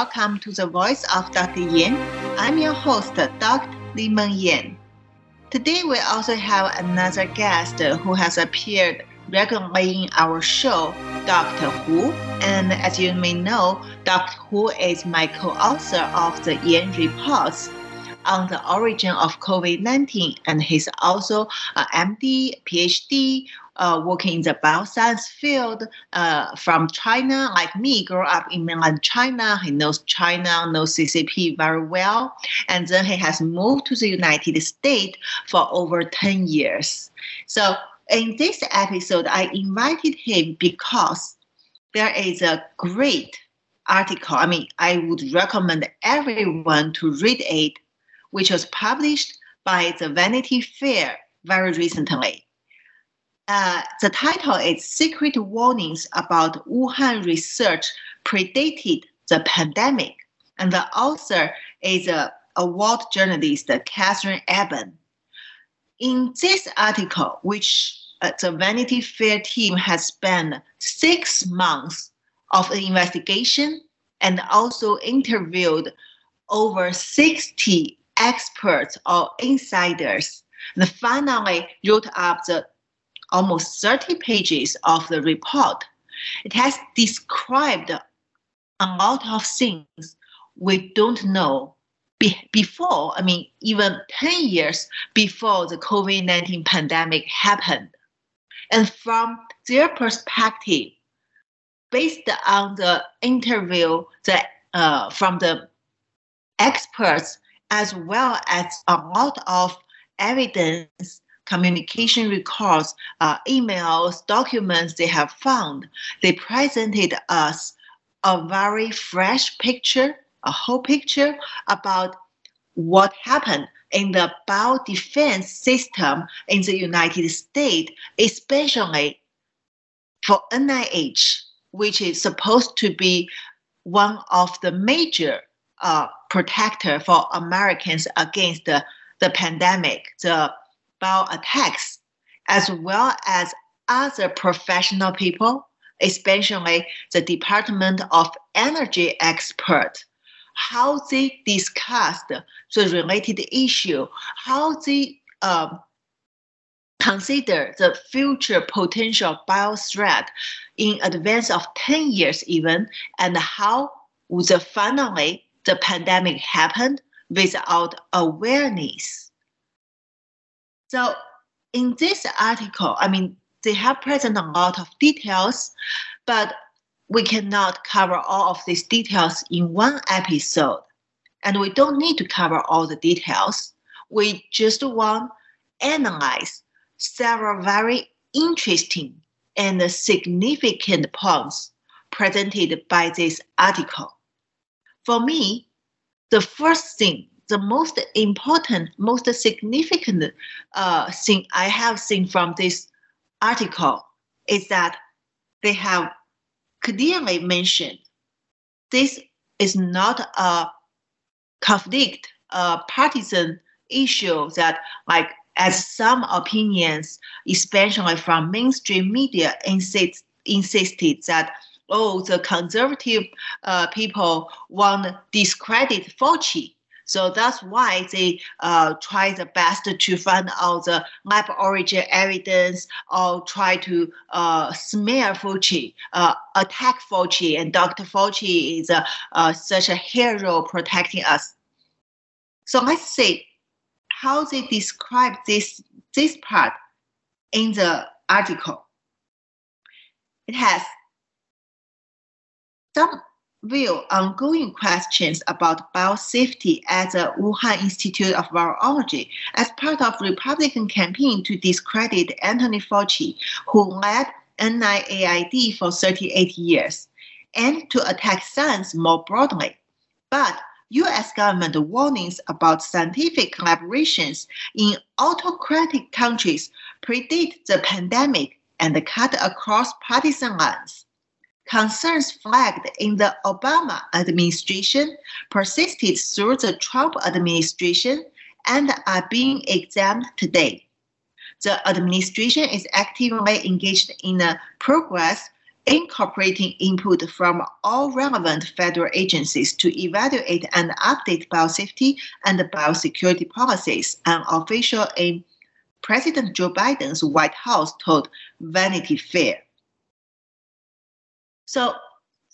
Welcome to the Voice of Dr. Yan. I'm your host, Dr. Li-Meng Yan. Today, we also have another guest who has appeared regularly in our show, Dr. Hu. And as you may know, Dr. Hu is my co-author of the Yan Reports on the origin of COVID-19, and he's also an MD, PhD, uh, working in the bioscience field uh, from China, like me, grew up in mainland China. He knows China, knows CCP very well. And then he has moved to the United States for over 10 years. So in this episode, I invited him because there is a great article. I mean, I would recommend everyone to read it, which was published by the Vanity Fair very recently. Uh, the title is Secret Warnings About Wuhan Research Predated the Pandemic. And the author is a award journalist Katherine Eban. In this article, which uh, the Vanity Fair team has spent six months of investigation and also interviewed over 60 experts or insiders, and finally wrote up the almost 30 pages of the report. It has described a lot of things we don't know be- before, I mean, even 10 years before the COVID 19 pandemic happened. And from their perspective, based on the interview the, uh, from the experts, as well as a lot of evidence communication records, uh, emails, documents they have found, they presented us a very fresh picture, a whole picture about what happened in the biodefense system in the United States, especially for NIH, which is supposed to be one of the major uh, protector for Americans against the, the pandemic, the bio attacks, as well as other professional people, especially the Department of Energy expert, how they discussed the related issue, how they um, consider the future potential bio threat in advance of 10 years even, and how the finally the pandemic happened without awareness. So in this article, I mean, they have present a lot of details, but we cannot cover all of these details in one episode. And we don't need to cover all the details. We just want analyze several very interesting and significant points presented by this article. For me, the first thing the most important, most significant uh, thing I have seen from this article is that they have clearly mentioned this is not a conflict, a partisan issue that like as some opinions, especially from mainstream media, insist, insisted that oh, the conservative uh, people want to discredit Fauci so that's why they uh, try the best to find out the lab origin evidence or try to uh, smear Fauci, uh, attack Fauci, and Dr. Fauci is uh, such a hero protecting us. So let's see how they describe this, this part in the article. It has some view ongoing questions about biosafety at the Wuhan Institute of Virology as part of Republican campaign to discredit Anthony Fauci, who led NIAID for 38 years, and to attack science more broadly. But US government warnings about scientific collaborations in autocratic countries predate the pandemic and cut across partisan lines. Concerns flagged in the Obama administration persisted through the Trump administration and are being examined today. The administration is actively engaged in a progress incorporating input from all relevant federal agencies to evaluate and update biosafety and biosecurity policies, an official in President Joe Biden's White House told Vanity Fair. So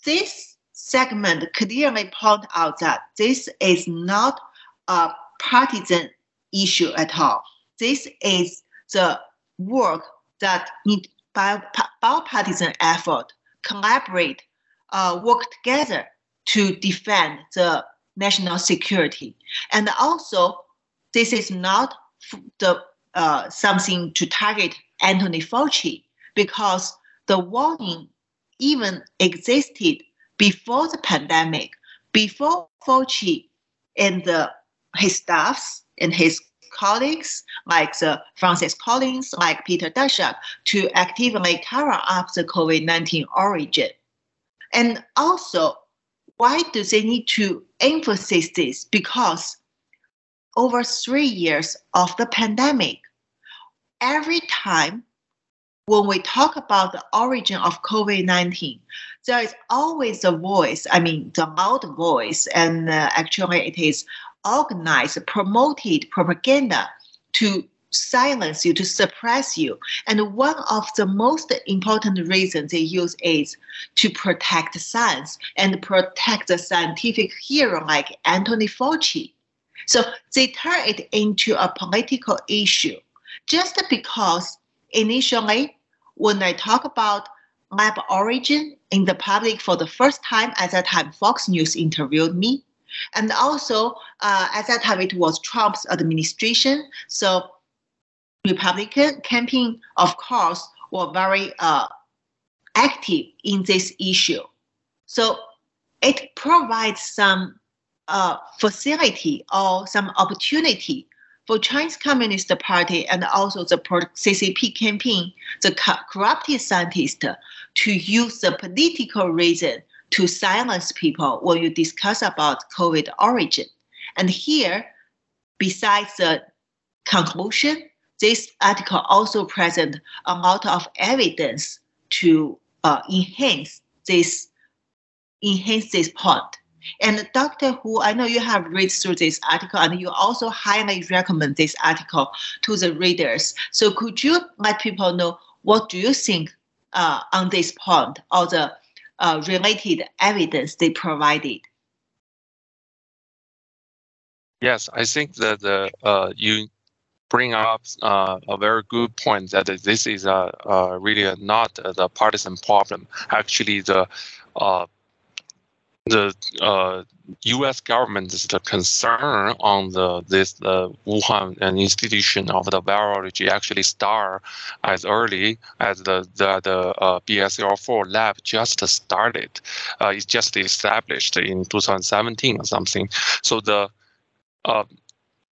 this segment clearly point out that this is not a partisan issue at all. This is the work that need bipartisan effort, collaborate, uh, work together to defend the national security. And also, this is not the uh, something to target Anthony Fauci because the warning even existed before the pandemic, before Fauci and the, his staffs and his colleagues like the Francis Collins, like Peter Daszak, to actively cover up the COVID-19 origin. And also, why do they need to emphasize this? Because over three years of the pandemic, every time when we talk about the origin of COVID 19, there is always a voice, I mean, the loud voice, and uh, actually it is organized, promoted propaganda to silence you, to suppress you. And one of the most important reasons they use is to protect science and protect the scientific hero like Anthony Fauci. So they turn it into a political issue just because initially when I talk about lab origin in the public for the first time, at that time, Fox News interviewed me. And also, uh, at that time, it was Trump's administration. So, Republican campaign, of course, were very uh, active in this issue. So, it provides some uh, facility or some opportunity for Chinese Communist Party and also the CCP campaign, the corrupted scientists, to use the political reason to silence people when you discuss about COVID origin. And here, besides the conclusion, this article also present a lot of evidence to uh, enhance this enhance this point. And Doctor Hu, I know you have read through this article and you also highly recommend this article to the readers. So could you let people know what do you think uh, on this point or the uh, related evidence they provided? Yes, I think that uh, you bring up uh, a very good point that this is a, really not the partisan problem. Actually, the uh, the uh, U.S. government is the concern on the this the Wuhan an institution of the virology actually start as early as the the, the uh, BSL-4 lab just started. Uh, it's just established in 2017 or something. So the uh,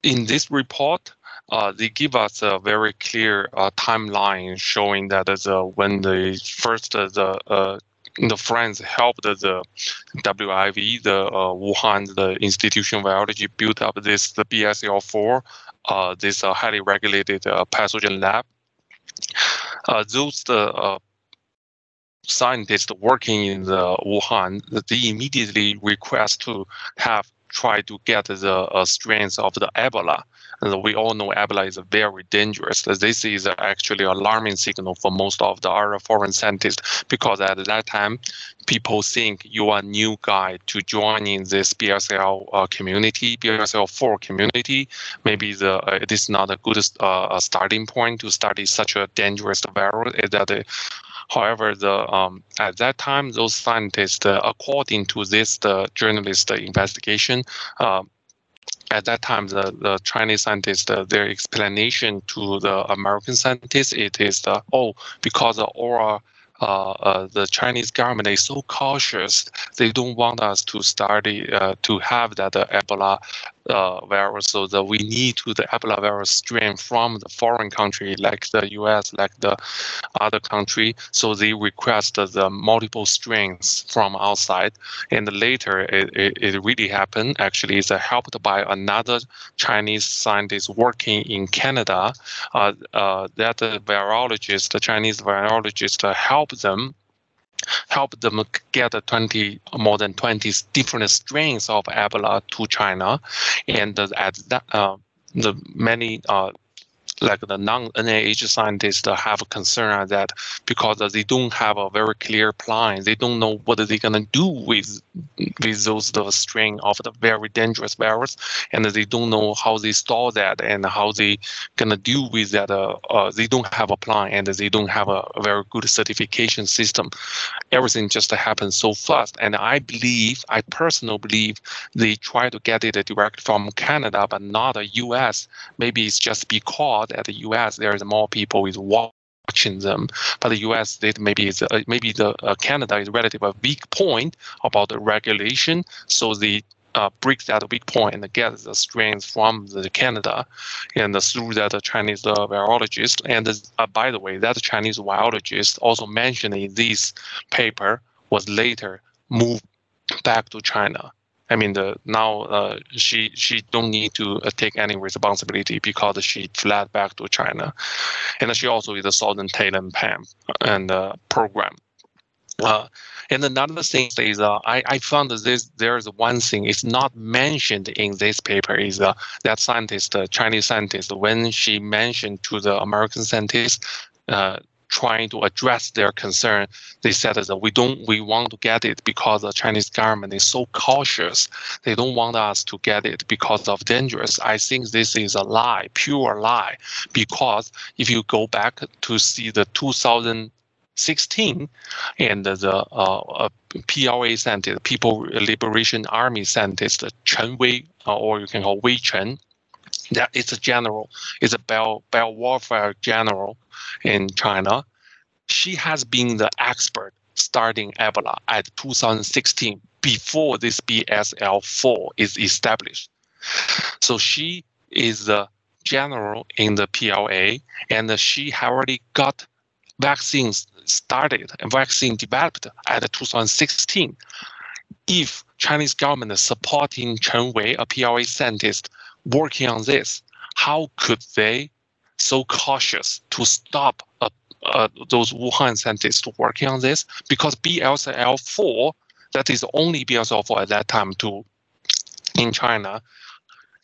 in this report, uh, they give us a very clear uh, timeline showing that uh, when the first uh, the uh, the French helped the WIV, the uh, Wuhan, the institution of biology, built up this the BSL-4, uh, this uh, highly regulated uh, pathogen lab. Uh, those the uh, scientists working in the Wuhan, they immediately request to have try to get the uh, strains of the Ebola. And we all know Ebola is very dangerous. This is actually alarming signal for most of the other foreign scientists because at that time, people think you are new guy to join in this BSL uh, community, BSL-4 community. Maybe the uh, it is not a good uh, starting point to study such a dangerous virus. That However, the um, at that time, those scientists, uh, according to this the journalist investigation, uh, at that time, the, the Chinese scientists, uh, their explanation to the American scientists, it is the, oh, because the uh, uh, the Chinese government is so cautious. They don't want us to study uh, to have that Ebola uh, virus. So that we need to the Ebola virus strain from the foreign country like the U.S., like the other country. So they request the multiple strains from outside, and later it, it, it really happened. Actually, it's helped by another Chinese scientist working in Canada. Uh, uh, that virologist, the Chinese virologist, helped them help them get 20 more than 20 different strains of Ebola to China, and at that uh, the many uh, like the non-NIH scientists have a concern that because they don't have a very clear plan, they don't know what they're gonna do with with those the strain of the very dangerous virus, and they don't know how they store that and how they gonna deal with that. Uh, uh, they don't have a plan and they don't have a, a very good certification system. Everything just happens so fast, and I believe, I personally believe, they try to get it direct from Canada, but not the U.S. Maybe it's just because at the U.S. there is more people is watching them, but the U.S. Maybe is uh, maybe the uh, Canada is relatively weak point about the regulation, so the uh, break that weak point and get the strains from the Canada, and through that the Chinese uh, virologist. And uh, by the way, that Chinese virologist also mentioned in this paper was later moved back to China. I mean, the, now uh, she she don't need to uh, take any responsibility because she fled back to China, and she also is a Thousand Talent Plan and uh, program. Uh, and another thing is, uh, I, I found that this there is one thing it's not mentioned in this paper is uh, that scientist, uh, Chinese scientist, when she mentioned to the American scientist, uh, trying to address their concern, they said that we don't we want to get it because the Chinese government is so cautious. They don't want us to get it because of dangerous. I think this is a lie, pure lie. Because if you go back to see the 2016 and the uh, PLA scientist, People Liberation Army scientist Chen Wei, or you can call Wei Chen, that it's a general, it's a bio, bio warfare general in China. She has been the expert starting Ebola at 2016 before this BSL-4 is established. So she is the general in the PLA, and she already got vaccines started and vaccine developed at 2016. If Chinese government is supporting Chen Wei, a PLA scientist, working on this, how could they so cautious to stop those Wuhan scientists working on this? Because BSL-4, that is only BSL-4 at that time to in China,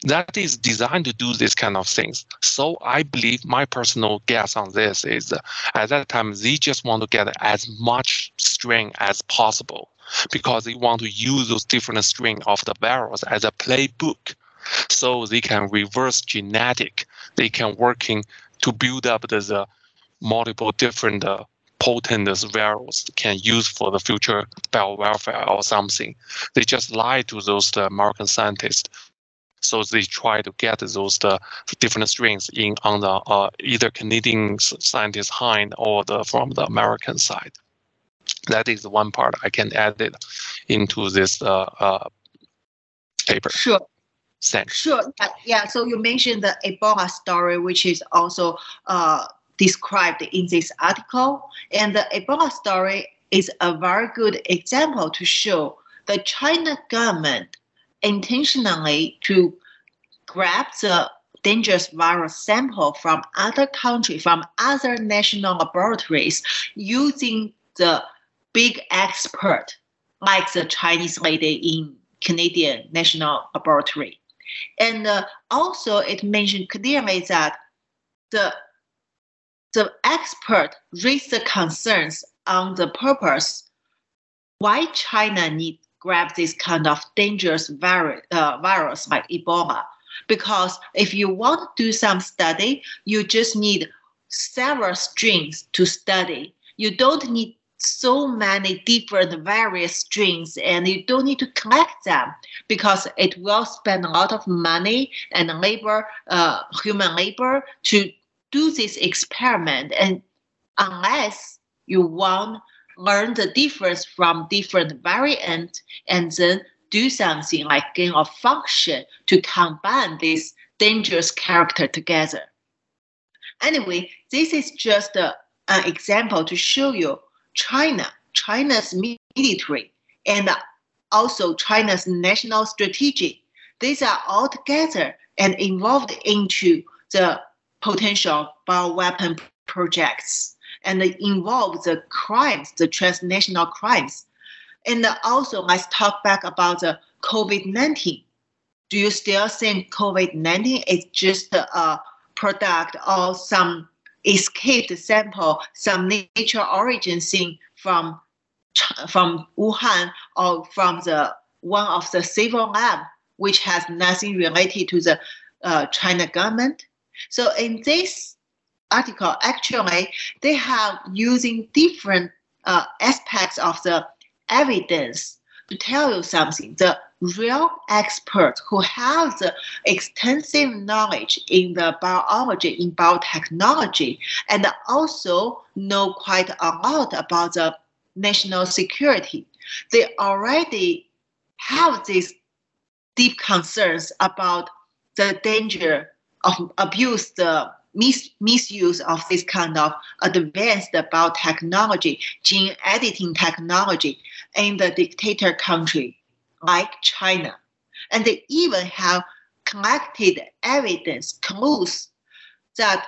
that is designed to do this kind of things. So I believe my personal guess on this is at that time they just want to get as much strain as possible because they want to use those different strain of the virus as a playbook so they can reverse genetic. They can working to build up the multiple different uh, potent virus can use for the future bio warfare or something. They just lie to those uh, American scientists. So they try to get those uh, different strains in on the uh, either Canadian scientist hind or the from the American side. That is one part I can add it into this uh, uh, paper. Sure. Thanks. Sure. Yeah. So you mentioned the Ebola story, which is also uh, described in this article. And the Ebola story is a very good example to show the China government intentionally to grab the dangerous virus sample from other countries, from other national laboratories, using the big expert like the Chinese lady in Canadian National Laboratory. And uh, also, it mentioned clearly that the the expert raised the concerns on the purpose why China need grab this kind of dangerous virus, uh, virus like Ebola. Because if you want to do some study, you just need several strains to study. You don't need so many different various strains and you don't need to collect them because it will spend a lot of money and labor uh, human labor to do this experiment. And unless you want learn the difference from different variants and then do something like gain of function to combine this dangerous character together. Anyway this is just a, an example to show you China, China's military, and also China's national strategy. These are all together and involved into the potential bioweapon projects. and involve the crimes, the transnational crimes. And also, let's talk back about the COVID 19. Do you still think COVID 19 is just a product of some escaped sample, some nature origin thing from, from Wuhan or from the one of the civil lab, which has nothing related to the uh, China government? So in this article, actually, they have using different uh, aspects of the evidence tell you something. The real experts who have the extensive knowledge in the biology, in biotechnology, and also know quite a lot about the national security. They already have these deep concerns about the danger of abuse, the mis- misuse of this kind of advanced biotechnology, gene editing technology in the dictator country like China. And they even have collected evidence, clues that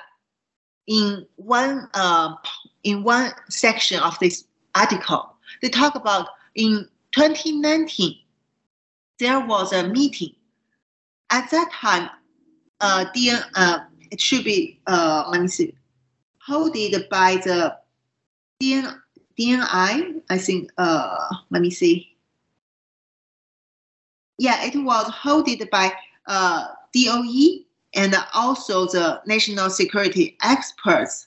in one uh, in one section of this article, they talk about in 2019 there was a meeting. At that time, uh, uh, it should be, uh, let me see, held by the DNI, I think, uh, let me see. Yeah, it was held by uh, DOE and also the national security experts.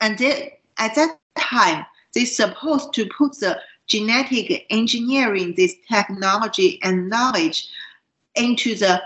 And they, at that time, they supposed to put the genetic engineering, this technology and knowledge into the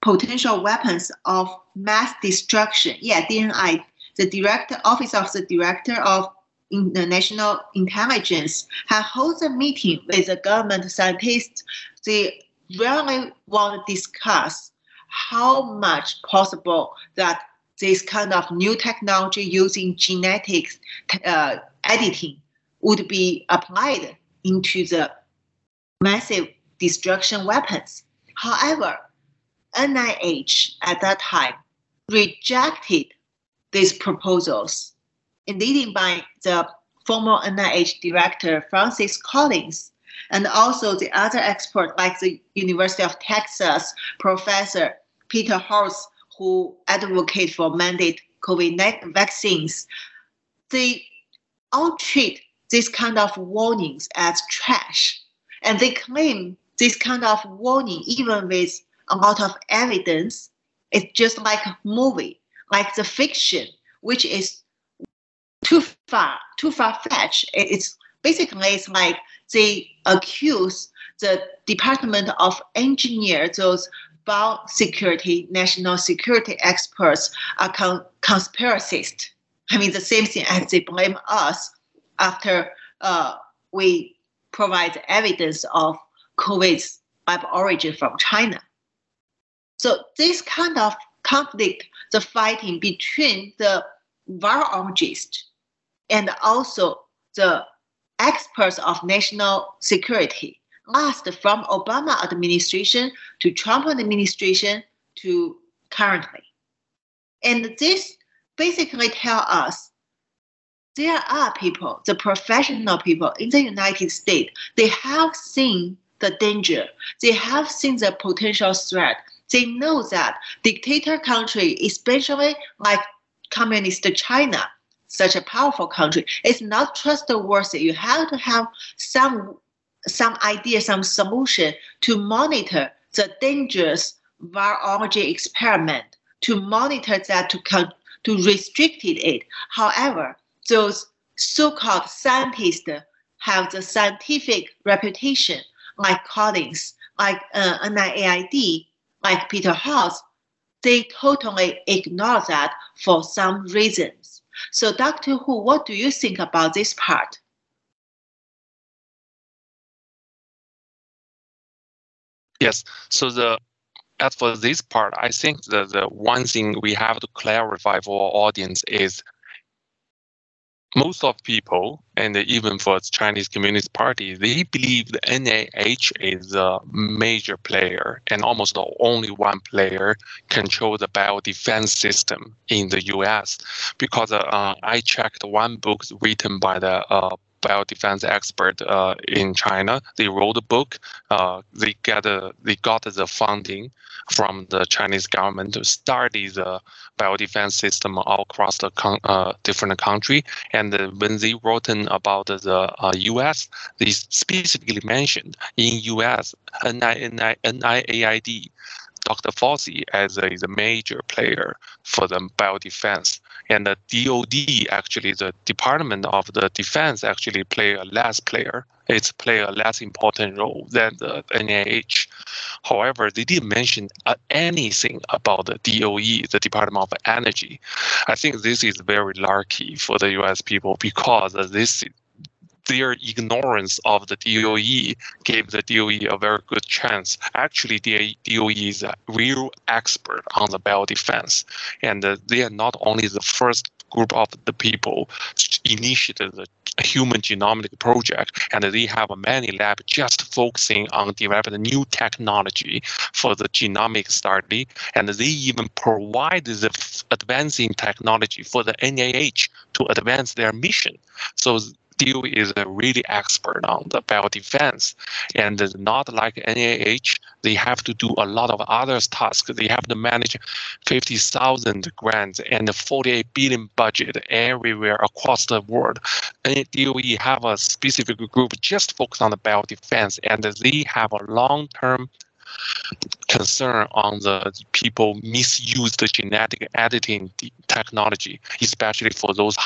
potential weapons of mass destruction. Yeah, DNI, the director office of the director of international intelligence, have held a meeting with the government scientists. They really want to discuss how much possible that this kind of new technology using genetics uh, editing would be applied into the massive destruction weapons. However, NIH at that time rejected these proposals, leading by the former NIH director Francis Collins, and also the other experts like the University of Texas professor Peter Hotez, who advocate for mandate COVID-19 vaccines. They all treat this kind of warnings as trash. And they claim this kind of warning, even with a lot of evidence, it's just like a movie, like the fiction, which is far, too far fetched. It's basically it's like they accuse the Department of Engineer, those biosecurity, national security experts are con- conspiracists. I mean, the same thing as they blame us after uh, we provide evidence of COVID's origin from China. So this kind of conflict, the fighting between the virologists and also the experts of national security last from Obama administration to Trump administration to currently. And this basically tell us there are people, the professional people in the United States, they have seen the danger, they have seen the potential threat. They know that dictator country, especially like communist China, such a powerful country, it's not trustworthy. You have to have some some idea, some solution to monitor the dangerous virology experiment, to monitor that, to, to restrict it. However, those so-called scientists have the scientific reputation, like Collins, like uh, NIAID, like Peter Hotez, they totally ignore that for some reasons. So, Dr. Hu, what do you think about this part? Yes. So the as for this part, I think the, the one thing we have to clarify for our audience is most of people, and even for the Chinese Communist Party, they believe the NIH is a major player and almost the only one player control the biodefense system in the U.S. Because uh, I checked one book written by the uh, biodefense expert uh, in China. They wrote a book. Uh, they get a, they got the funding from the Chinese government to study the biodefense system all across the con- uh, different country. And when they wrote about the U.S., uh, they specifically mentioned in U.S. NIAID Dr. Fauci as a, a major player for the biodefense. And the DOD, actually, the Department of the Defense, actually play a less player. It's play a less important role than the NIH. However, they didn't mention uh, anything about the DOE, the Department of Energy. I think this is very lucky for the U.S. people because this their ignorance of the DOE gave the DOE a very good chance. Actually, the DOE is a real expert on the biodefense, and uh, they are not only the first group of the people initiated the human genomic project, and they have many labs just focusing on developing new technology for the genomic study, and they even provide the advancing technology for the NIH to advance their mission. So DOE is a really expert on the biodefense, and not like NIH, they have to do a lot of other tasks. They have to manage 50,000 grants and 48 billion budget everywhere across the world. And DOE have a specific group just focused on the biodefense, and they have a long-term concern on the people misuse the genetic editing technology, especially for those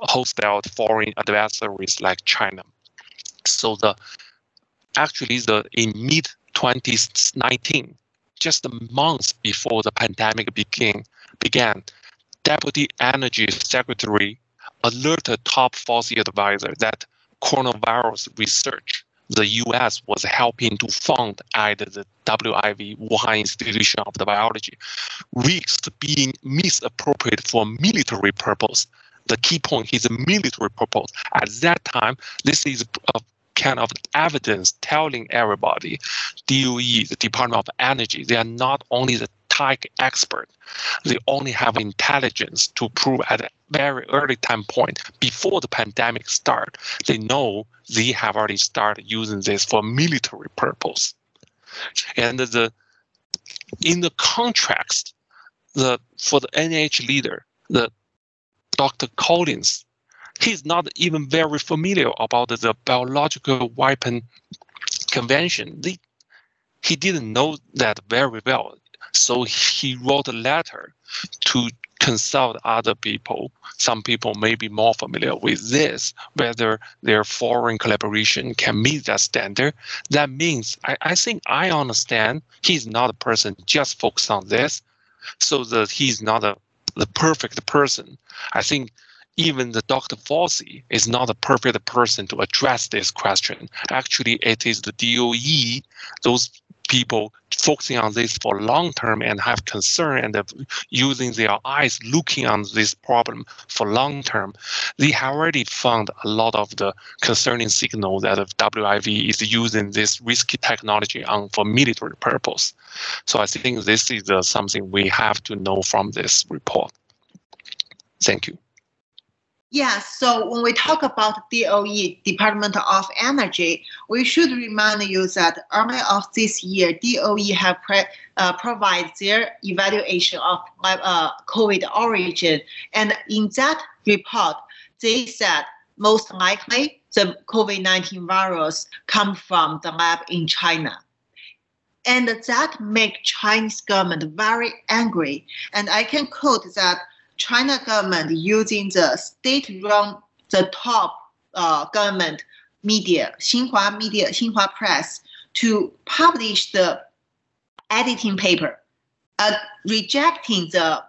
hostile foreign adversaries like China. So the actually the in mid 2019, just months before the pandemic began, began, Deputy Energy Secretary alerted top Fauci advisor that coronavirus research the U.S. was helping to fund at the WIV Wuhan Institution of the Biology risks being misappropriated for military purpose the key point is a military purpose. At that time, this is a kind of evidence telling everybody, DOE, the Department of Energy, they are not only the tech expert, they only have intelligence to prove at a very early time point before the pandemic start. They know they have already started using this for military purpose. And the in the contracts, the for the NIH leader, the Dr. Collins, he's not even very familiar about the biological weapon convention. He didn't know that very well. So he wrote a letter to consult other people. Some people may be more familiar with this, whether their foreign collaboration can meet that standard. That means I, I think I understand he's not a person just focused on this, so that he's not a the perfect person. I think even the Dr. Fauci is not the perfect person to address this question. Actually, it is the DOE, those people focusing on this for long term and have concern and using their eyes looking on this problem for long term, they have already found a lot of the concerning signal that WIV is using this risky technology on for military purpose. So I think this is uh, something we have to know from this report. Thank you. Yeah, so when we talk about DOE, Department of Energy, we should remind you that early of this year, DOE have pre- uh, provided their evaluation of uh, COVID origin. And in that report, they said most likely the COVID-19 virus come from the lab in China. And that make Chinese government very angry. And I can quote that China government using the state-run, the top uh, government media, Xinhua Media, Xinhua Press, to publish the editing paper, uh, rejecting the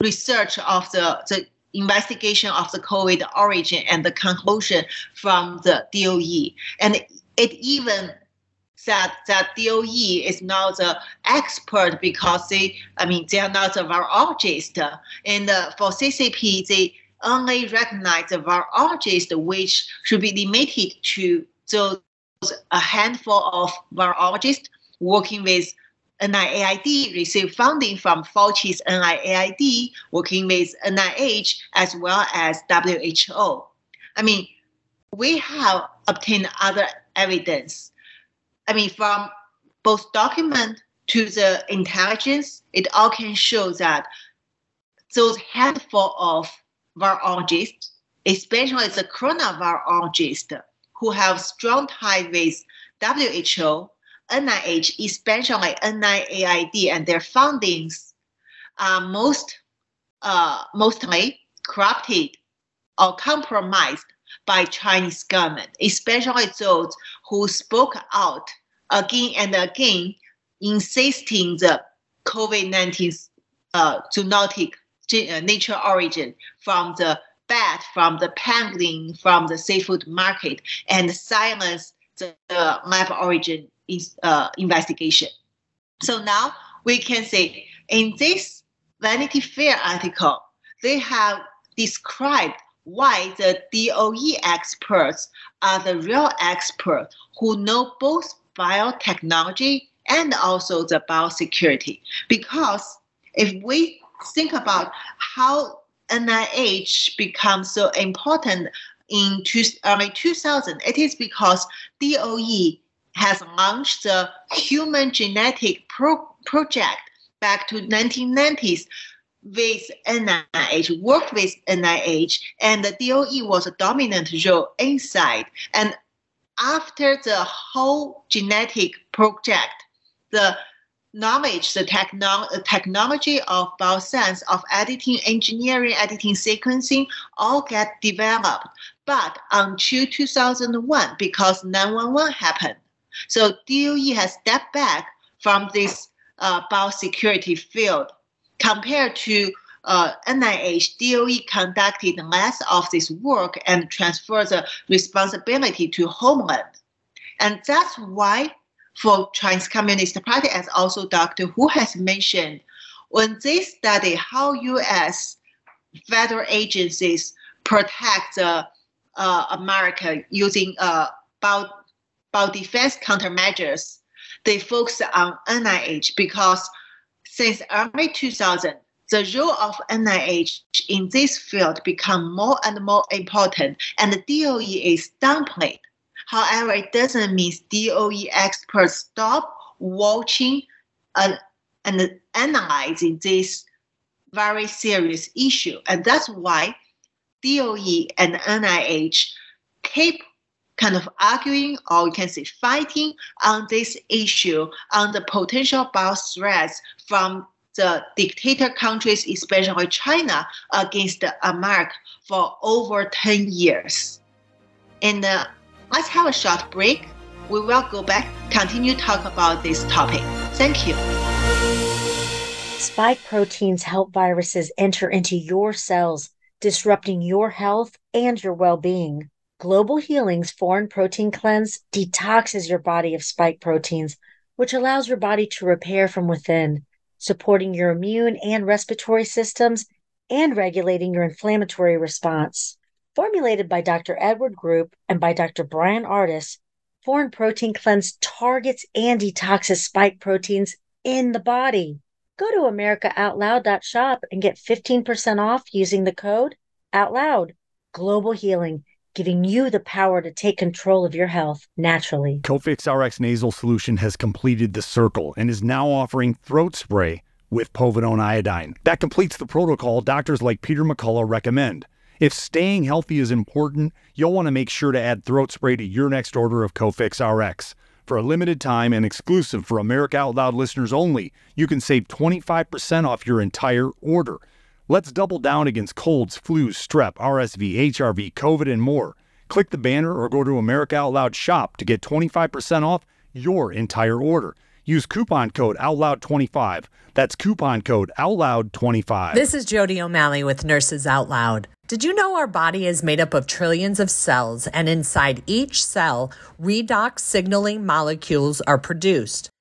research of the, the investigation of the COVID origin and the conclusion from the DOE. And it even that that DOE is not the expert because they, I mean, they are not a virologist. And uh, for CCP, they only recognize the virologist, which should be limited to those a handful of virologists working with NIAID, receive funding from Fauci's NIAID, working with NIH as well as WHO. I mean, we have obtained other evidence. I mean, from both document to the intelligence, it all can show that those handful of virologists, especially the coronavirologists, who have strong ties with WHO, NIH, especially NIAID, and their fundings are most uh, mostly corrupted or compromised by Chinese government, especially those who spoke out again and again, insisting the COVID-19 uh, zoonotic uh, nature origin from the bat, from the pangolin, from the seafood market, and silence the, the lab origin is, uh, investigation. So now we can say in this Vanity Fair article, they have described why the DOE experts are the real experts who know both biotechnology and also the biosecurity. Because if we think about how NIH becomes so important in two, early 2000, it is because DOE has launched the Human Genetic Pro- Project back to 1990s with NIH, worked with NIH, and the DOE was a dominant role inside. And after the whole genetic project, the knowledge, the techno- technology of bioscience, of editing, engineering, editing, sequencing, all get developed. But until 2001, because 911 happened, so DOE has stepped back from this uh, biosecurity field compared to uh, NIH, DOE conducted less of this work and transferred the responsibility to Homeland. And that's why for Chinese Communist Party, as also Dr. Hu has mentioned, when they study how U.S. federal agencies protect uh, America using uh, bio defense countermeasures, they focus on NIH because since early 2000, the role of NIH in this field become more and more important, and the DOE is downplayed. However, it doesn't mean DOE experts stop watching and, and analyzing this very serious issue. And that's why DOE and NIH keep kind of arguing or you can say fighting on this issue on the potential threats from the dictator countries, especially China, against America for over 10 years. And uh, Let's have a short break. We will go back, continue talk about this topic. Thank you. Spike proteins help viruses enter into your cells, disrupting your health and your well-being. Global Healing's foreign protein cleanse detoxes your body of spike proteins, which allows your body to repair from within, supporting your immune and respiratory systems and regulating your inflammatory response. Formulated by Dr. Edward Group and by Dr. Bryan Ardis, Foreign Protein Cleanse targets and detoxes spike proteins in the body. Go to AmericaOutloud.shop and get 15% off using the code OUTLOUD. Global Healing, giving you the power to take control of your health naturally. Cofix RX nasal solution has completed the circle and is now offering throat spray with povidone iodine. That completes the protocol doctors like Peter McCullough recommend. If staying healthy is important, you'll want to make sure to add throat spray to your next order of Cofix RX. For a limited time and exclusive for America Out Loud listeners only, you can save 25% off your entire order. Let's double down against colds, flus, strep, RSV, HRV, COVID, and more. Click the banner or go to America Out Loud shop to get 25% off your entire order. Use coupon code OUTLOUD25. That's coupon code OUTLOUD25. This is Jody O'Malley with Nurses Out Loud. Did you know our body is made up of trillions of cells, and inside each cell, redox signaling molecules are produced?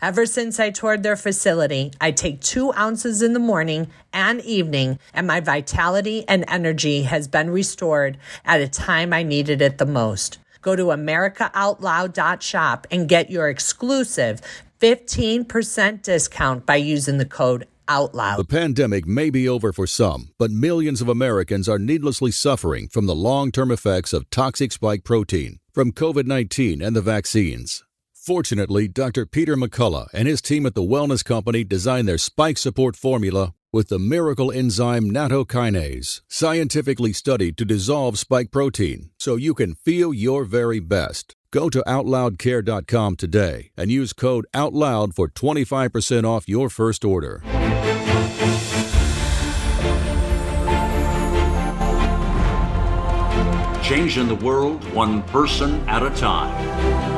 Ever since I toured their facility, I take two ounces in the morning and evening, and my vitality and energy has been restored at a time I needed it the most. Go to AmericaOutloud.shop and get your exclusive 15% discount by using the code OUTLOUD. The pandemic may be over for some, but millions of Americans are needlessly suffering from the long term effects of toxic spike protein from COVID 19 and the vaccines. Fortunately, Dr. Peter McCullough and his team at the Wellness Company designed their spike support formula with the miracle enzyme nattokinase, scientifically studied to dissolve spike protein so you can feel your very best. Go to OutLoudCare.com today and use code OUTLOUD for 25% off your first order. Changing the world one person at a time.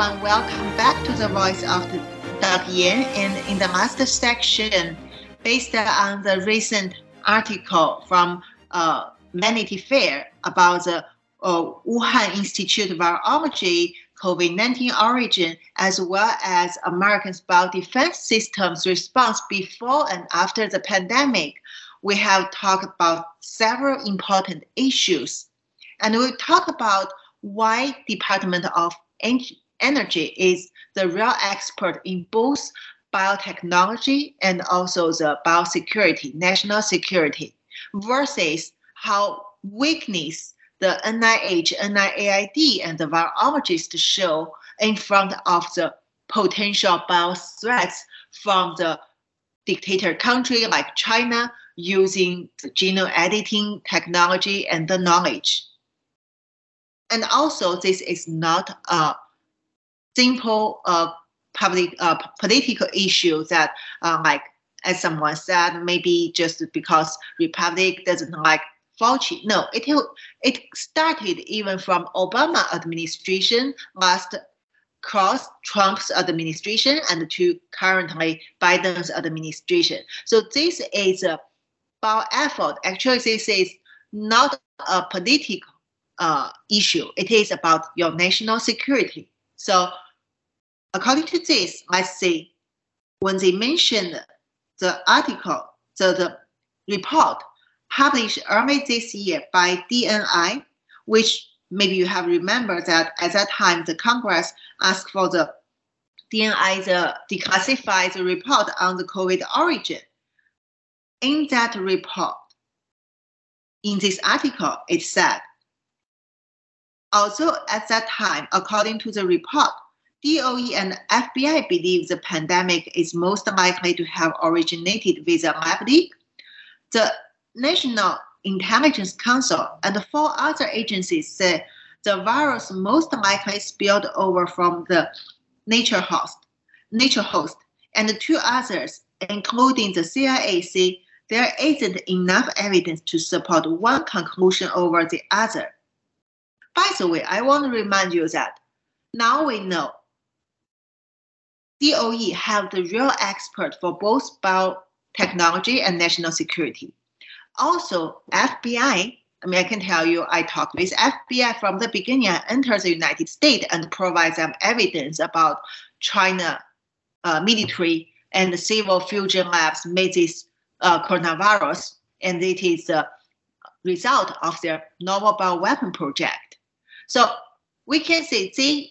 Everyone, welcome back to the Voice of Dr. Yan. And in the last section, based on the recent article from uh, Vanity Fair about the uh, Wuhan Institute of Virology COVID-19 origin, as well as Americans' biodefense system's response before and after the pandemic, we have talked about several important issues. And we talk about why Department of Energy is the real expert in both biotechnology and also the biosecurity, national security, versus how weakness the NIH, NIAID, and the virologists show in front of the potential bio threats from the dictator country like China using the genome editing technology and the knowledge. And also, this is not a simple uh, public uh, political issue that, uh, like as someone said, maybe just because Republic doesn't like Fauci. No, it it started even from Obama administration last cross Trump's administration and to currently Biden's administration. So this is a about effort. Actually, this is not a political uh, issue. It is about your national security. So according to this, let's see, when they mentioned the article, so the report published early this year by DNI, which maybe you have remembered that at that time the Congress asked for the DNI to declassify the report on the COVID origin. In that report, in this article, it said, although at that time, according to the report, DOE and FBI believe the pandemic is most likely to have originated with a lab leak, the National Intelligence Council and four other agencies say the virus most likely spilled over from the nature host, nature host, and two others, including the CIA, say there isn't enough evidence to support one conclusion over the other. By the way, I want to remind you that now we know DOE have the real expert for both biotechnology and national security also FBI. I mean, I can tell you, I talked with FBI from the beginning. I entered the United States and provide them evidence about China uh, military and civil fusion labs made this uh, coronavirus, and it is the result of their novel bioweapon project. So we can say they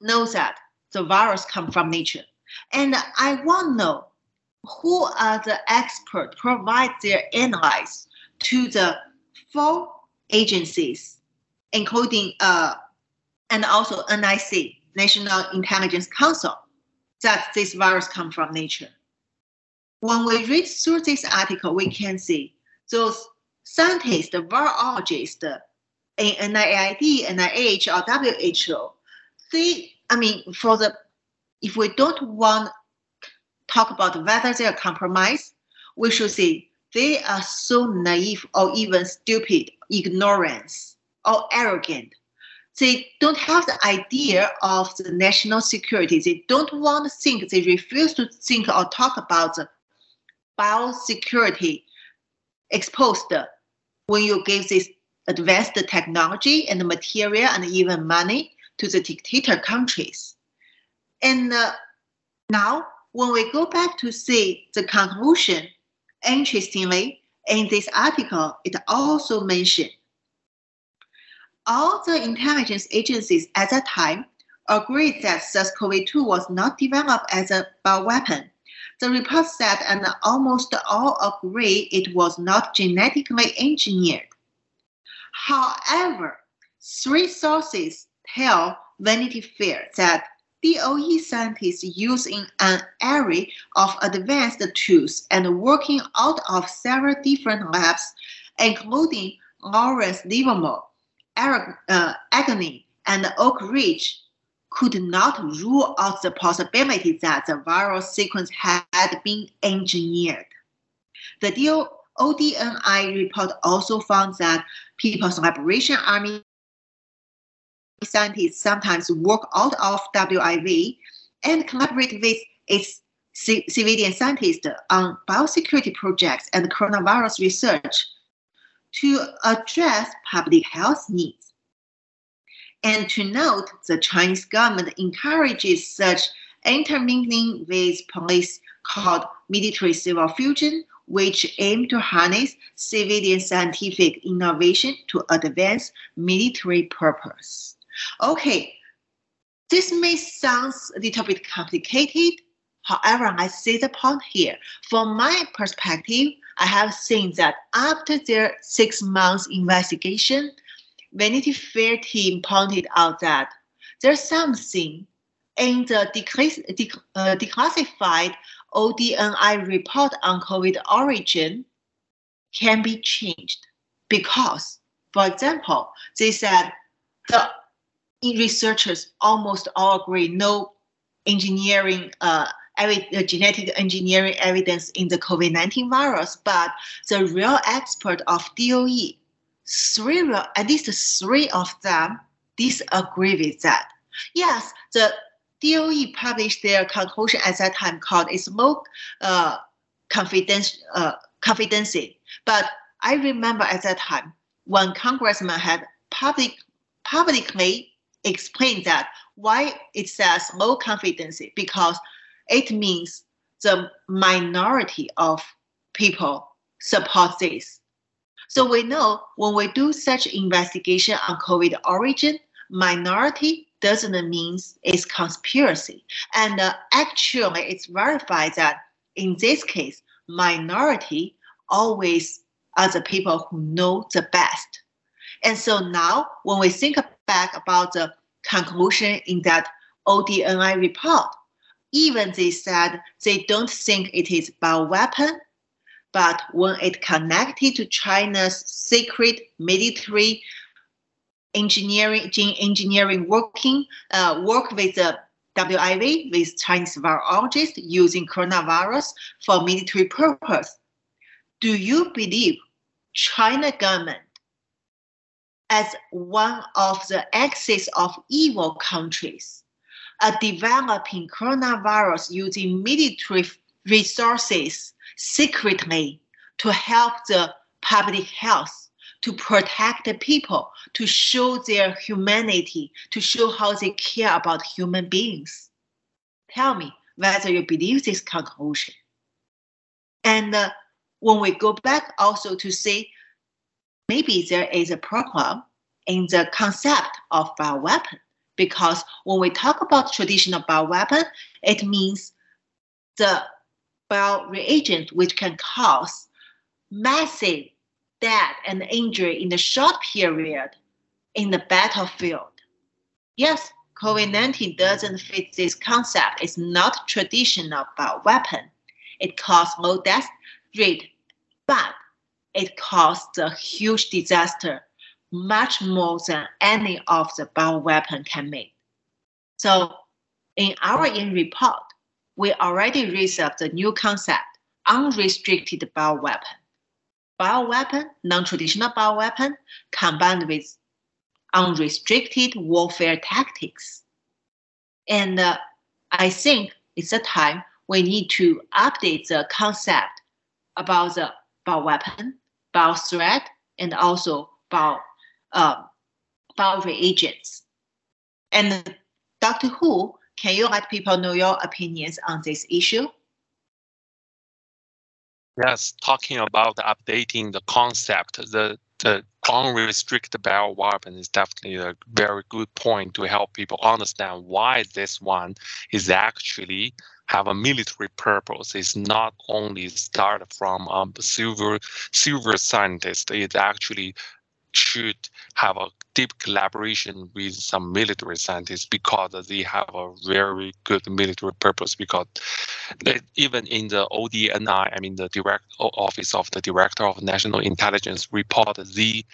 know that the virus come from nature. And I want to know who are the experts provide their analysis to the four agencies, including uh, and also NIC, National Intelligence Council, that this virus come from nature. When we read through this article, we can see those scientists, the virologists in NIAID, NIH, or WHO, they, I mean, for the, if we don't want talk about whether they are compromised, we should say they are so naive or even stupid, ignorance, or arrogant. They don't have the idea of the national security. They don't want to think, they refuse to think or talk about the biosecurity exposed when you give this advanced technology and material and even money to the dictator countries. And uh, now, when we go back to see the conclusion, interestingly, in this article, it also mentioned all the intelligence agencies at that time agreed that SARS-CoV-2 was not developed as a bioweapon. The report said, and almost all agree it was not genetically engineered. However, three sources tell Vanity Fair that DOE scientists using an array of advanced tools and working out of several different labs, including Lawrence Livermore, Eric uh, Argonne, and Oak Ridge, could not rule out the possibility that the viral sequence had been engineered. The ODNI report also found that People's Liberation Army scientists sometimes work out of WIV and collaborate with its civilian scientists on biosecurity projects and coronavirus research to address public health needs. And to note, the Chinese government encourages such intermingling with police called military civil fusion, which aim to harness civilian scientific innovation to advance military purpose. Okay, this may sound a little bit complicated. However, I see the point here. From my perspective, I have seen that after their six months investigation, Vanity Fair team pointed out that there's something in the uh, declassified ODNI report on COVID origin can be changed because, for example, they said the researchers almost all agree no engineering uh, evi- genetic engineering evidence in the COVID-19 virus, but the real expert of DOE, three, at least three of them disagree with that. Yes, the DOE published their conclusion at that time called a smoke uh, confidence, uh, confidency. But I remember at that time when congressman had public, publicly explained that why it says low confidence because it means the minority of people support this. So we know when we do such investigation on COVID origin, minority doesn't mean it's conspiracy. And uh, actually, it's verified that in this case, minority always are the people who know the best. And so now, when we think back about the conclusion in that ODNI report, even they said they don't think it is bioweapon, but when it connected to China's secret military engineering, gene engineering working, uh, work with the WIV, with Chinese virologists using coronavirus for military purpose. Do you believe China government as one of the axis of evil countries are developing coronavirus using military resources secretly to help the public health, to protect the people, to show their humanity, to show how they care about human beings. Tell me whether you believe this conclusion. And uh, when we go back also to say maybe there is a problem in the concept of bioweapon because when we talk about traditional bioweapon, it means the bioreagent which can cause massive death and injury in a short period in the battlefield. Yes, COVID 19 doesn't fit this concept. It's not traditional bioweapon. It causes low death rate, but it caused a huge disaster, much more than any of the bioweapon can make. So in our in report, we already researched the new concept, unrestricted bioweapon. Bioweapon, non-traditional bioweapon, combined with unrestricted warfare tactics. And uh, I think it's a time we need to update the concept about the bioweapon, biothreat, and also bio, uh, bioreagents. And Dr. Hu, can you let people know your opinions on this issue? Yes, talking about updating the concept, the the unrestricted bioweapon is definitely a very good point to help people understand why this one is actually have a military purpose. It's not only start from um, silver silver scientist. It actually should have a deep collaboration with some military scientists because they have a very good military purpose because even in the ODNI, I mean the direct office of the director of national intelligence report, they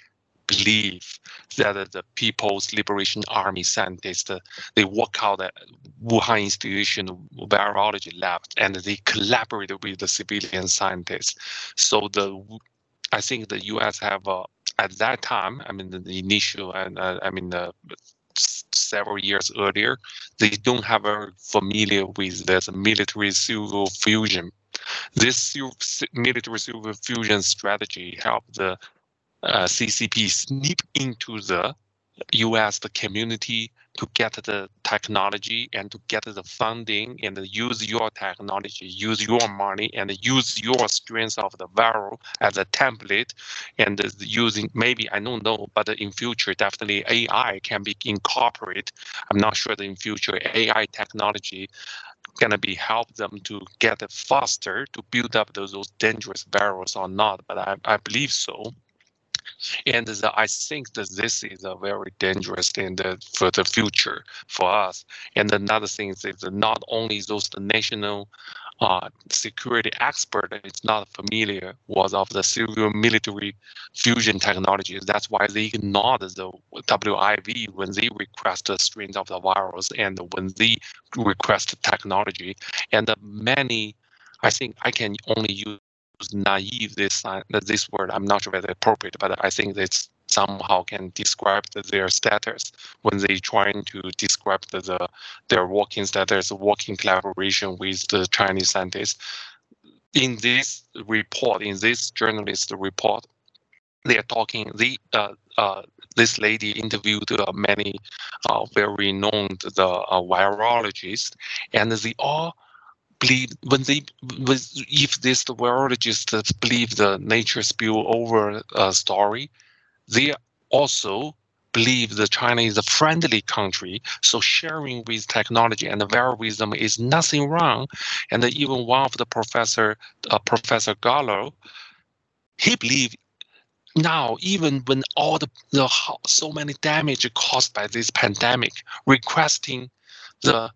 believe that the People's Liberation Army scientists, they work out at Wuhan Institution Virology Lab and they collaborate with the civilian scientists. So the I think the U.S. have a at that time, I mean, the, the initial and uh, I mean, several years earlier, they don't have a familiar with this military civil fusion. This military civil fusion strategy helped the uh, CCP sneak into the U.S. the community to get the technology and to get the funding and use your technology, use your money, and use your strength of the viral as a template, and using maybe I don't know, but in future definitely AI can be incorporated. I'm not sure that in future AI technology gonna be help them to get faster to build up those, those dangerous barrels or not, but I, I believe so. And the, I think that this is a very dangerous thing for the future for us. And another thing is that not only those national uh, security expert is not familiar was of the civil military fusion technologies. That's why they ignored the WIV when they request the strains of the virus and when they request technology. And many, I think I can only use naive this uh, this word i'm not sure whether appropriate but i think it's somehow can describe the, their status when they trying to describe the, the their working status working collaboration with the chinese scientists. In this report in this journalist report they are talking uh, uh, this lady interviewed uh, many uh, very known the uh, virologists and they all believe when they if this the virologists believe the nature spill over uh, story, they also believe that China is a friendly country, so sharing with technology and viral is nothing wrong. And even one of the professor, uh, Professor Gallo, he believed now even when all the, the so many damage caused by this pandemic, requesting the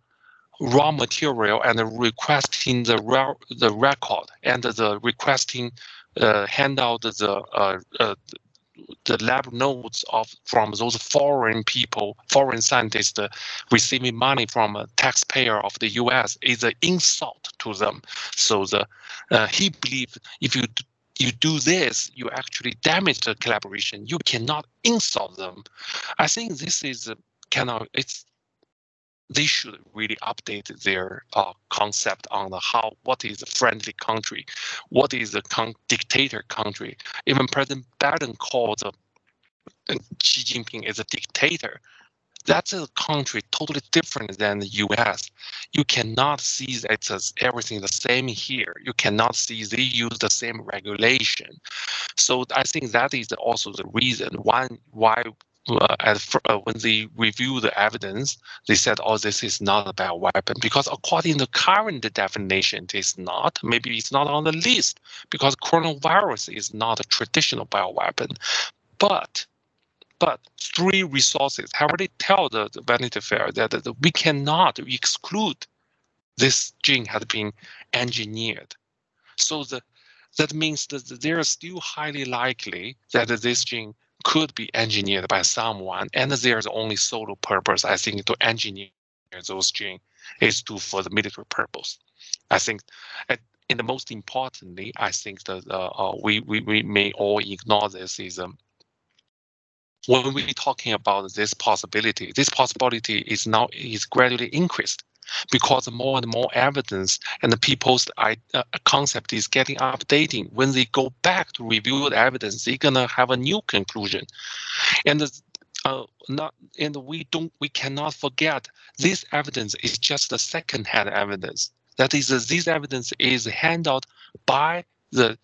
raw material and requesting the the record and the requesting uh, hand out the uh, uh, the lab notes of from those foreign people, foreign scientists uh, receiving money from a taxpayer of the U.S. is an insult to them. So the uh, he believed if you you do this, you actually damage the collaboration. You cannot insult them. I think this is kind of it's they should really update their uh, concept on the how what is a friendly country, what is a con- dictator country. Even President Biden called uh, Xi Jinping is a dictator. That's a country totally different than the U.S. You cannot see it's as everything the same here. You cannot see they use the same regulation. So I think that is also the reason why why uh, at, uh, when they review the evidence, they said, "Oh, this is not a bioweapon," because according to current definition, it is not. Maybe it's not on the list because coronavirus is not a traditional bioweapon. But, but three resources have already tell the, the Vanity Fair that, that we cannot exclude this gene has been engineered. So the that means that there is still highly likely that this gene could be engineered by someone, and there's only sole purpose, I think, to engineer those genes is to for the military purpose. I think, and, and the most importantly, I think that uh, uh, we, we we may all ignore this is um, when we're talking about this possibility, this possibility is now is gradually increased because more and more evidence and the people's uh, concept is getting updating. When they go back to review the evidence, they're gonna have a new conclusion, and uh, not and we don't we cannot forget this evidence is just the second-hand evidence. That is, uh, this evidence is handed out by the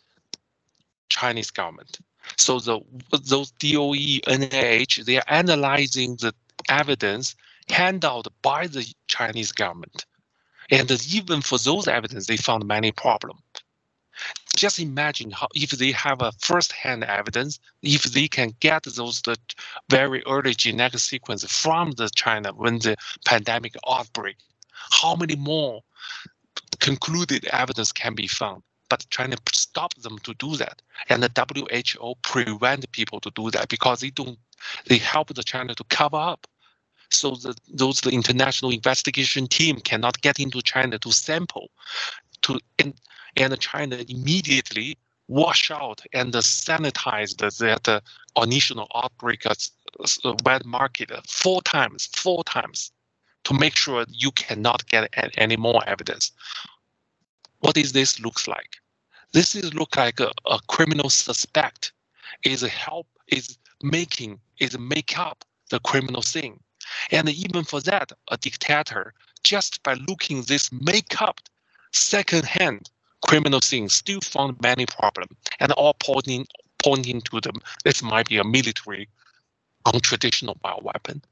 Chinese government. So the those DOE, NIH, they are analyzing the evidence handed out by the Chinese government. And even for those evidence, they found many problems. Just imagine how if they have a first-hand evidence, if they can get those the very early genetic sequence from the China when the pandemic outbreak, how many more concluded evidence can be found? But China stop them to do that, and the WHO prevent people to do that because they don't. They help the China to cover up so the, those the international investigation team cannot get into China to sample, to and, and China immediately wash out and sanitize that the initial outbreak wet market four times, four times, to make sure you cannot get any more evidence. What is this looks like? This is look like a, a criminal suspect is help is making is make up the criminal thing and even for that, a dictator, just by looking this make-up second-hand criminal things, still found many problems, and all pointing pointing to them. This might be a military, untraditional bioweapon.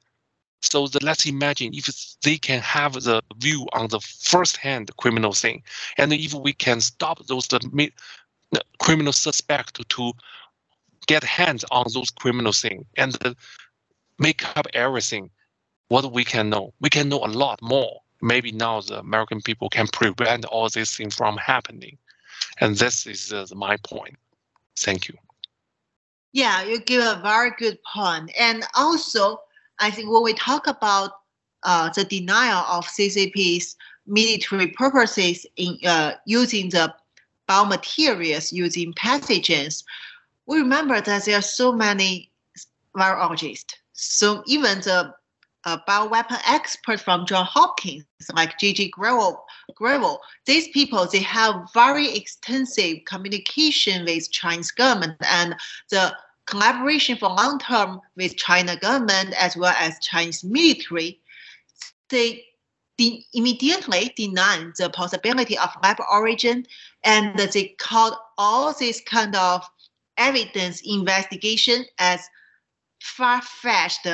So the, let's imagine if they can have the view on the first-hand criminal thing, and if we can stop those the, the criminal suspect to, get hands on those criminal things and make up everything what we can know. We can know a lot more. Maybe now the American people can prevent all these things from happening. And this is uh, my point. Thank you. Yeah, you give a very good point. And also, I think when we talk about uh, the denial of CCP's military purposes in uh, using the biomaterials using pathogens, we remember that there are so many virologists. So even the a bioweapon expert from Johns Hopkins, like Gigi Gronvall. These people, they have very extensive communication with Chinese government and the collaboration for long term with China government as well as Chinese military. They de- immediately denied the possibility of lab origin and they called all this kind of evidence investigation as far-fetched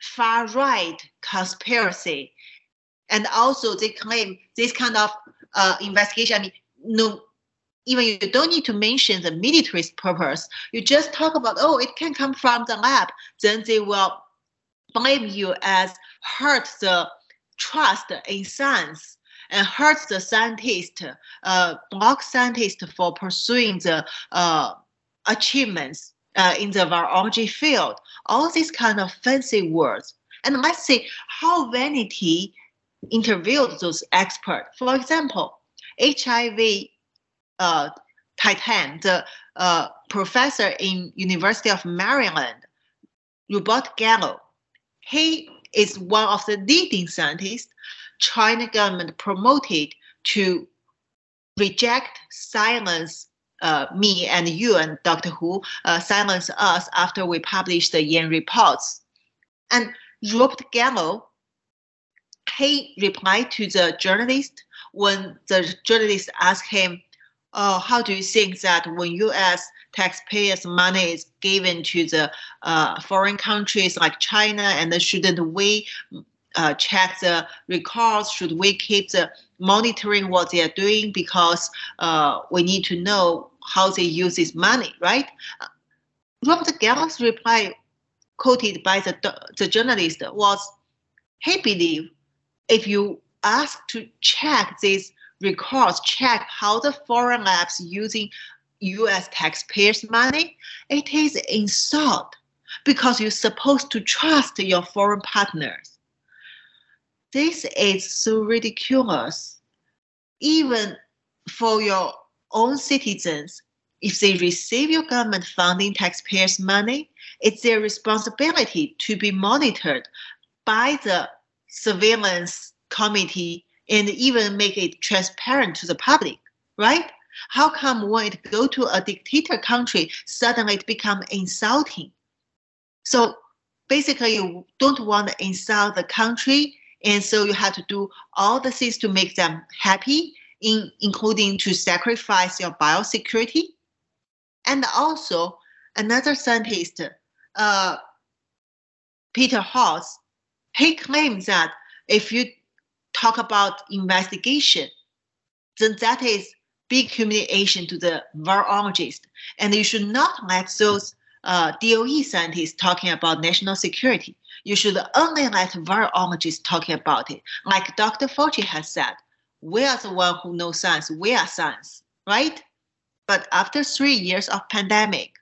far right conspiracy. And also, they claim this kind of uh, investigation. I mean, no, even you don't need to mention the military's purpose. You just talk about, oh, it can come from the lab. Then they will blame you as hurt the trust in science and hurt the scientist, uh, block scientists for pursuing the uh, achievements uh, in the virology field, all these kind of fancy words. And let's see how Vanity interviewed those experts. For example, HIV uh, Titan, the uh, professor in University of Maryland, Robert Gallo, he is one of the leading scientists China government promoted to reject, silence, uh, me and you and Dr. Hu uh, silence us after we published the Yan reports. And Robert Gallo, he replied to the journalist when the journalist asked him, oh, how do you think that when U.S. taxpayers' money is given to the uh, foreign countries like China, and shouldn't we uh, check the records? Should we keep the monitoring what they are doing because uh, we need to know how they use this money, right? Robert Gallo's reply, quoted by the the journalist, was he believed if you ask to check these records, check how the foreign labs using U.S. taxpayers' money, it is insult because you're supposed to trust your foreign partners. This is so ridiculous. Even for your own citizens, if they receive your government funding taxpayers' money, it's their responsibility to be monitored by the surveillance committee and even make it transparent to the public, right? How come when it go to a dictator country, suddenly it become insulting? So basically, you don't want to insult the country, and so you have to do all the things to make them happy, in, including to sacrifice your biosecurity. And also, another scientist, uh, Peter Hotez, he claims that if you talk about investigation, then that is big humiliation to the virologist. And you should not let those uh, DOE scientists talking about national security. You should only let virologists talking about it. Like Dr. Fauci has said, we are the one who know science. We are science, right? But after three years of pandemic,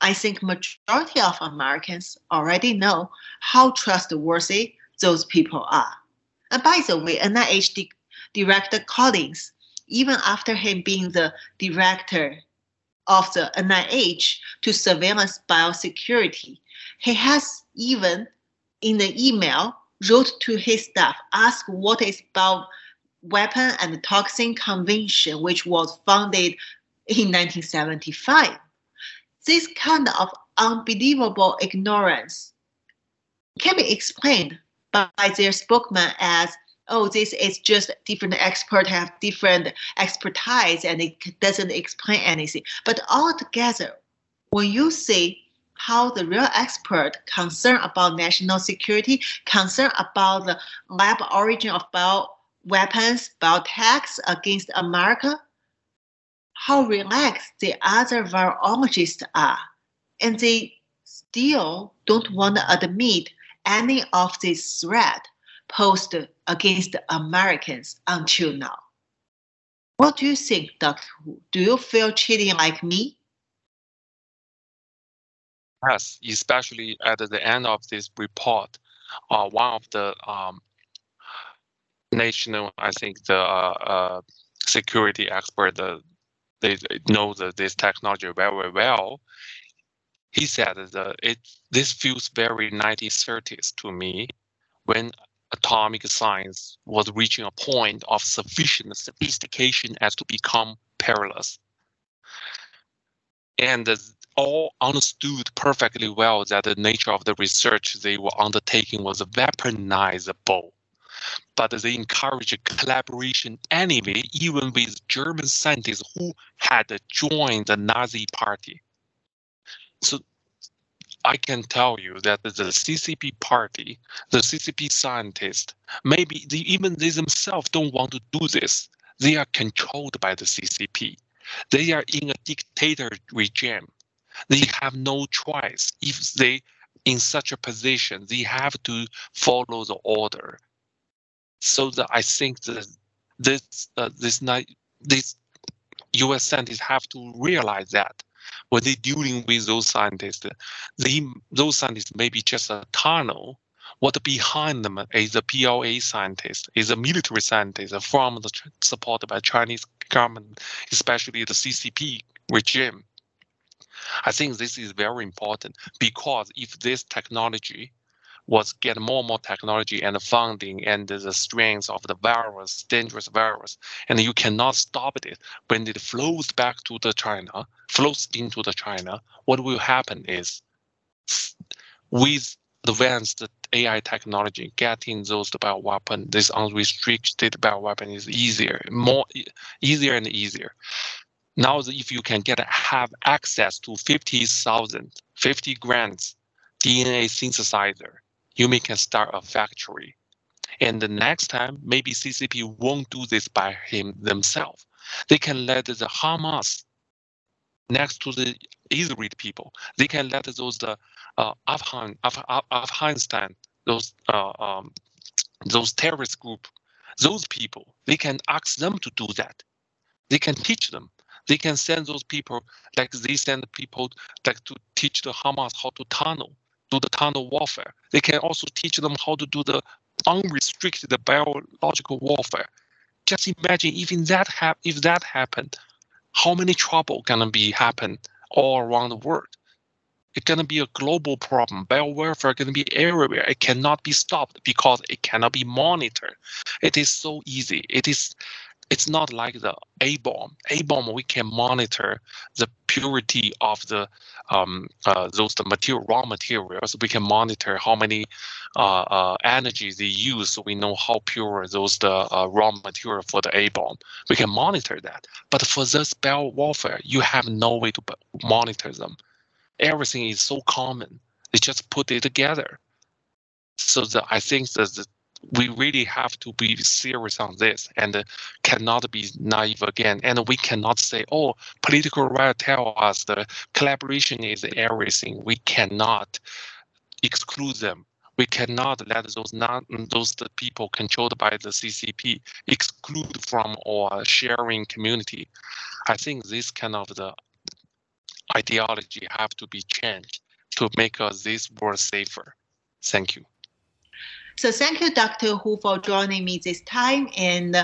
I think majority of Americans already know how trustworthy those people are. And by the way, NIH Director Collins, even after him being the director of the NIH to surveillance biosecurity, he has even in the email wrote to his staff, ask what is about weapon and toxin convention, which was founded in 1975. This kind of unbelievable ignorance can be explained by their spokesman as oh this is just different experts have different expertise and it doesn't explain anything but altogether when you see how the real expert concerned about national security concerned about the lab origin of bio weapons biotechs against america how relaxed the other virologists are and they still don't want to admit any of this threat posed against Americans until now. What do you think, Dr. Do you feel cheating like me? Yes, especially at the end of this report, uh, one of the um, national, I think the uh, uh, security expert, they know the, this technology very well he said that it this feels very 1930s to me when atomic science was reaching a point of sufficient sophistication as to become perilous. And all understood perfectly well that the nature of the research they were undertaking was weaponizable. But they encouraged collaboration anyway, even with German scientists who had joined the Nazi party. So I can tell you that the CCP party, the CCP scientists, maybe they, even they themselves don't want to do this. They are controlled by the CCP. They are in a dictator regime. They have no choice. If they in such a position, they have to follow the order. So that I think that this uh, this night U.S. scientists have to realize that when they're dealing with those scientists, they, those scientists may be just a tunnel. What behind them is a PLA scientist, is a military scientist from the supported by Chinese government, especially the CCP regime. I think this is very important because if this technology was get more and more technology and funding and the strength of the virus, dangerous virus, and you cannot stop it when it flows back to the China, flows into the China. What will happen is, with advanced AI technology, getting those bioweapon, this unrestricted bioweapon is easier, more easier and easier. Now, if you can get have access to 50,000, 50 grams DNA synthesizer, you may can start a factory. And the next time, maybe CCP won't do this by him themselves. They can let the Hamas next to the Israeli people. They can let those uh, Afghan, Af- Afghanistan, those uh, um, those terrorist group, those people. They can ask them to do that. They can teach them. They can send those people like they send people like to teach the Hamas how to tunnel, do the tunnel warfare. They can also teach them how to do the unrestricted biological warfare. Just imagine even that hap- if that happened, how many trouble gonna be happen all around the world. It's gonna be a global problem. Biowarfare gonna be everywhere. It cannot be stopped because it cannot be monitored. It is so easy. It is it's not like the A bomb. A bomb we can monitor the purity of the um, uh, those the material raw materials. We can monitor how many uh, uh, energy they use, so we know how pure those the uh, raw material for the A bomb. We can monitor that. But for the spell warfare, you have no way to monitor them. Everything is so common. They just put it together. So the, I think that the we really have to be serious on this and cannot be naive again. And we cannot say, oh, political right tell us the collaboration is everything. We cannot exclude them. We cannot let those non those people controlled by the CCP exclude from our sharing community. I think this kind of the ideology have to be changed to make us this world safer. Thank you. So thank you, Dr. Hu, for joining me this time. And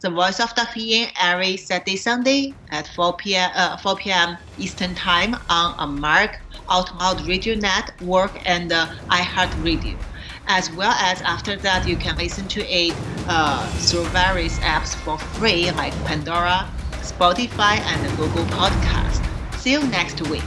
the Voice of Dr. Yan every Saturday, Sunday at 4 p.m. Uh, 4 p.m. Eastern Time on America Out Loud Radio Network and uh, iHeartRadio. As well as after that, you can listen to it uh, through various apps for free like Pandora, Spotify, and Google Podcast. See you next week.